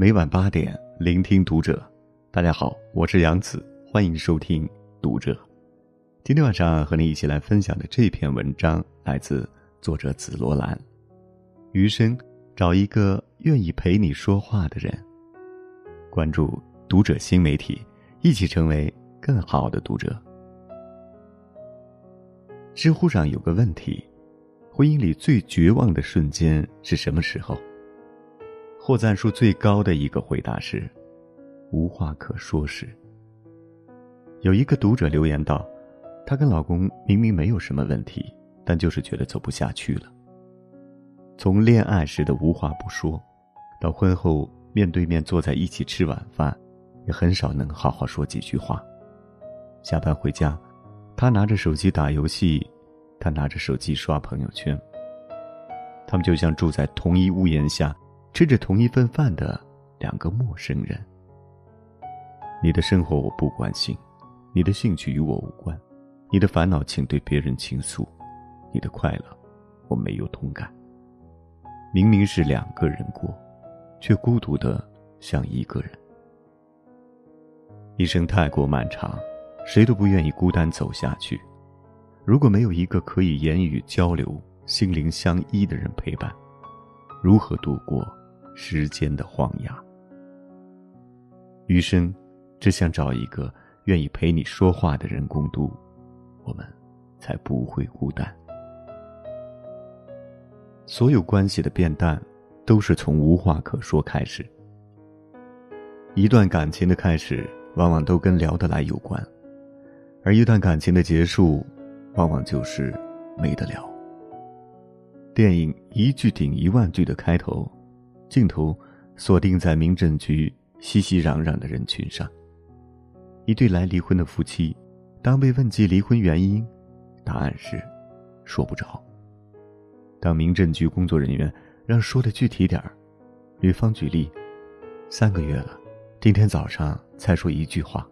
每晚八点，聆听读者。大家好，我是杨子，欢迎收听《读者》。今天晚上和你一起来分享的这篇文章来自作者紫罗兰。余生，找一个愿意陪你说话的人。关注《读者》新媒体，一起成为更好的读者。知乎上有个问题：婚姻里最绝望的瞬间是什么时候？获赞数最高的一个回答是：“无话可说时。”有一个读者留言道：“她跟老公明明没有什么问题，但就是觉得走不下去了。从恋爱时的无话不说，到婚后面对面坐在一起吃晚饭，也很少能好好说几句话。下班回家，他拿着手机打游戏，他拿着手机刷朋友圈。他们就像住在同一屋檐下。”吃着同一份饭的两个陌生人，你的生活我不关心，你的兴趣与我无关，你的烦恼请对别人倾诉，你的快乐我没有同感。明明是两个人过，却孤独的像一个人。一生太过漫长，谁都不愿意孤单走下去。如果没有一个可以言语交流、心灵相依的人陪伴，如何度过？时间的荒崖，余生只想找一个愿意陪你说话的人共度，我们才不会孤单。所有关系的变淡，都是从无话可说开始。一段感情的开始，往往都跟聊得来有关，而一段感情的结束，往往就是没得聊。电影一句顶一万句的开头。镜头锁定在民政局熙熙攘攘的人群上。一对来离婚的夫妻，当被问及离婚原因，答案是说不着。当民政局工作人员让说的具体点儿，女方举例：三个月了，今天早上才说一句话。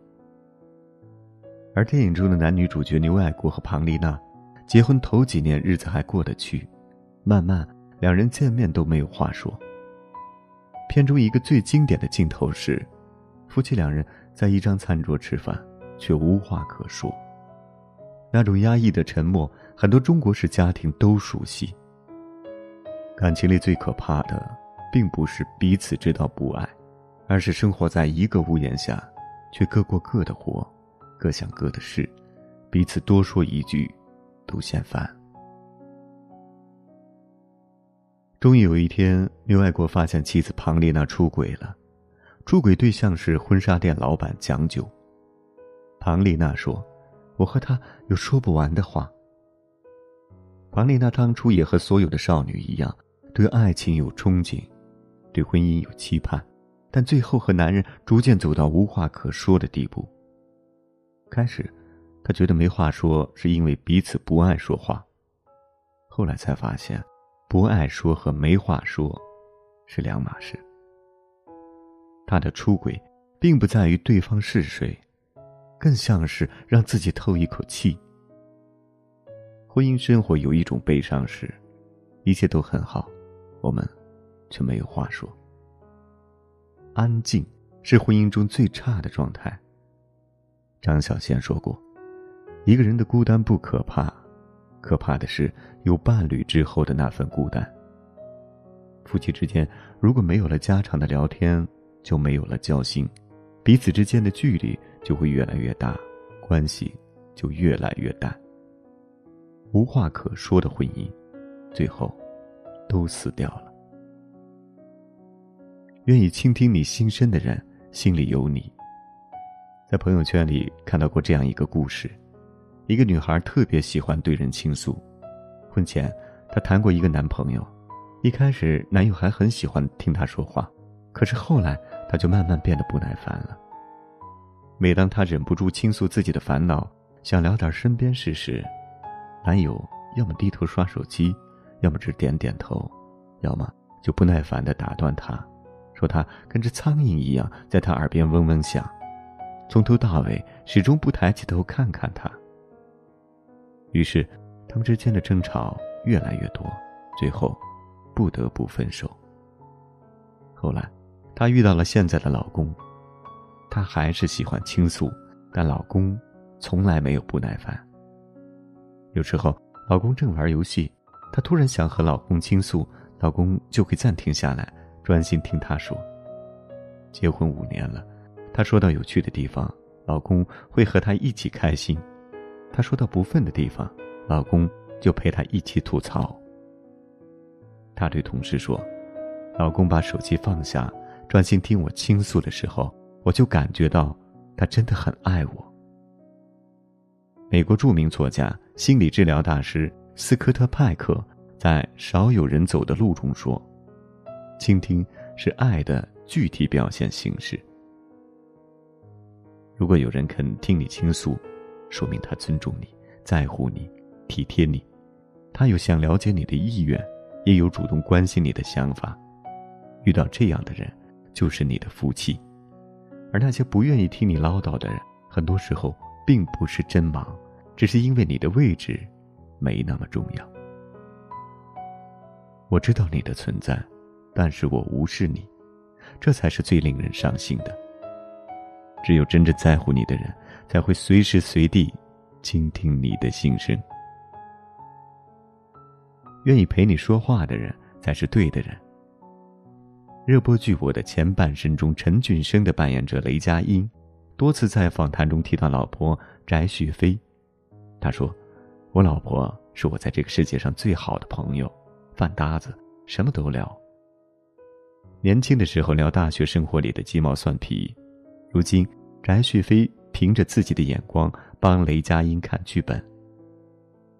而电影中的男女主角牛爱国和庞丽娜，结婚头几年日子还过得去，慢慢两人见面都没有话说。片中一个最经典的镜头是，夫妻两人在一张餐桌吃饭，却无话可说。那种压抑的沉默，很多中国式家庭都熟悉。感情里最可怕的，并不是彼此知道不爱，而是生活在一个屋檐下，却各过各的活，各想各的事，彼此多说一句，都嫌烦。终于有一天，刘爱国发现妻子庞丽娜出轨了，出轨对象是婚纱店老板蒋九。庞丽娜说：“我和他有说不完的话。”庞丽娜当初也和所有的少女一样，对爱情有憧憬，对婚姻有期盼，但最后和男人逐渐走到无话可说的地步。开始，她觉得没话说是因为彼此不爱说话，后来才发现。不爱说和没话说，是两码事。他的出轨，并不在于对方是谁，更像是让自己透一口气。婚姻生活有一种悲伤是，一切都很好，我们却没有话说。安静是婚姻中最差的状态。张小娴说过：“一个人的孤单不可怕。”可怕的是，有伴侣之后的那份孤单。夫妻之间如果没有了家常的聊天，就没有了交心，彼此之间的距离就会越来越大，关系就越来越淡。无话可说的婚姻，最后都死掉了。愿意倾听你心声的人，心里有你。在朋友圈里看到过这样一个故事。一个女孩特别喜欢对人倾诉。婚前，她谈过一个男朋友，一开始男友还很喜欢听她说话，可是后来她就慢慢变得不耐烦了。每当她忍不住倾诉自己的烦恼，想聊点身边事时，男友要么低头刷手机，要么只点点头，要么就不耐烦地打断她，说她跟只苍蝇一样在她耳边嗡嗡响，从头到尾始终不抬起头看看她。于是，他们之间的争吵越来越多，最后不得不分手。后来，她遇到了现在的老公，她还是喜欢倾诉，但老公从来没有不耐烦。有时候，老公正玩游戏，她突然想和老公倾诉，老公就会暂停下来，专心听她说。结婚五年了，她说到有趣的地方，老公会和她一起开心；她说到不忿的地方，老公就陪她一起吐槽。她对同事说：“老公把手机放下，专心听我倾诉的时候，我就感觉到他真的很爱我。”美国著名作家、心理治疗大师斯科特·派克在《少有人走的路》中说：“倾听是爱的具体表现形式。如果有人肯听你倾诉，说明他尊重你、在乎你、体贴你，他有想了解你的意愿，也有主动关心你的想法。遇到这样的人，就是你的福气。而那些不愿意听你唠叨的人，很多时候……”并不是真忙，只是因为你的位置没那么重要。我知道你的存在，但是我无视你，这才是最令人伤心的。只有真正在乎你的人，才会随时随地倾听你的心声。愿意陪你说话的人，才是对的人。热播剧《我的前半生》中，陈俊生的扮演者雷佳音。多次在访谈中提到老婆翟旭飞，他说：“我老婆是我在这个世界上最好的朋友，饭搭子，什么都聊。年轻的时候聊大学生活里的鸡毛蒜皮，如今翟旭飞凭着自己的眼光帮雷佳音看剧本。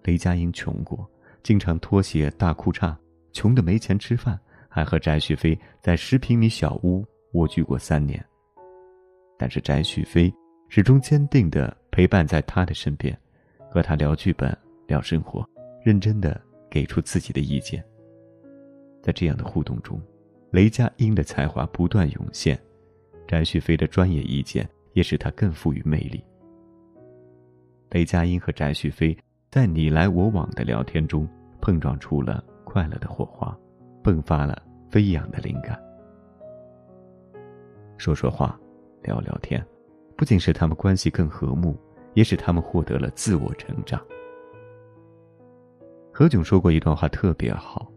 雷佳音穷过，经常脱鞋大裤衩，穷的没钱吃饭，还和翟旭飞在十平米小屋蜗居过三年。”但是翟旭飞始终坚定地陪伴在他的身边，和他聊剧本、聊生活，认真地给出自己的意见。在这样的互动中，雷佳音的才华不断涌现，翟旭飞的专业意见也使他更富于魅力。雷佳音和翟旭飞在你来我往的聊天中碰撞出了快乐的火花，迸发了飞扬的灵感。说说话。聊聊天，不仅使他们关系更和睦，也使他们获得了自我成长。何炅说过一段话特别好：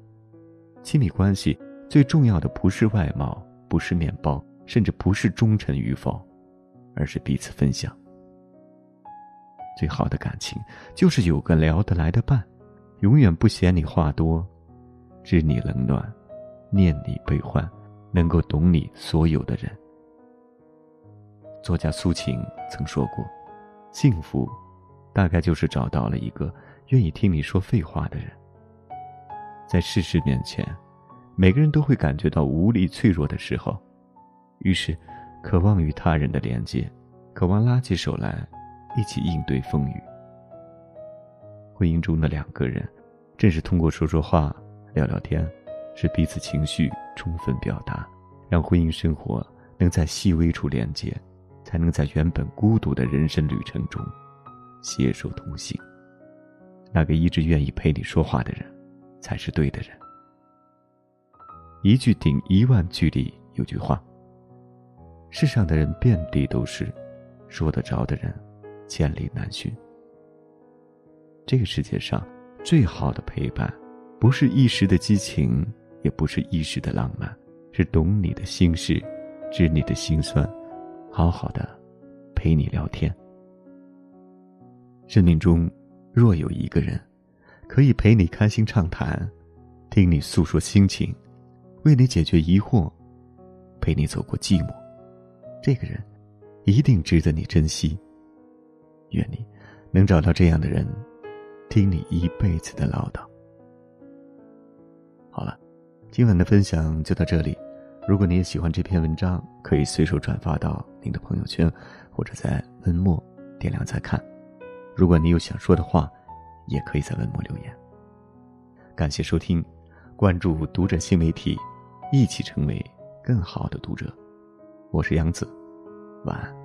亲密关系最重要的不是外貌，不是面包，甚至不是忠诚与否，而是彼此分享。最好的感情就是有个聊得来的伴，永远不嫌你话多，知你冷暖，念你悲欢，能够懂你所有的人。作家苏秦曾说过：“幸福，大概就是找到了一个愿意听你说废话的人。”在世事面前，每个人都会感觉到无力、脆弱的时候，于是，渴望与他人的连接，渴望拉起手来，一起应对风雨。婚姻中的两个人，正是通过说说话、聊聊天，使彼此情绪充分表达，让婚姻生活能在细微处连接。才能在原本孤独的人生旅程中，携手同行。那个一直愿意陪你说话的人，才是对的人。一句顶一万句里有句话：世上的人遍地都是，说得着的人，千里难寻。这个世界上最好的陪伴，不是一时的激情，也不是一时的浪漫，是懂你的心事，知你的心酸。好好的陪你聊天。生命中若有一个人，可以陪你开心畅谈，听你诉说心情，为你解决疑惑，陪你走过寂寞，这个人一定值得你珍惜。愿你能找到这样的人，听你一辈子的唠叨。好了，今晚的分享就到这里。如果你也喜欢这篇文章，可以随手转发到您的朋友圈，或者在文末点亮再看。如果你有想说的话，也可以在文末留言。感谢收听，关注读者新媒体，一起成为更好的读者。我是杨子，晚安。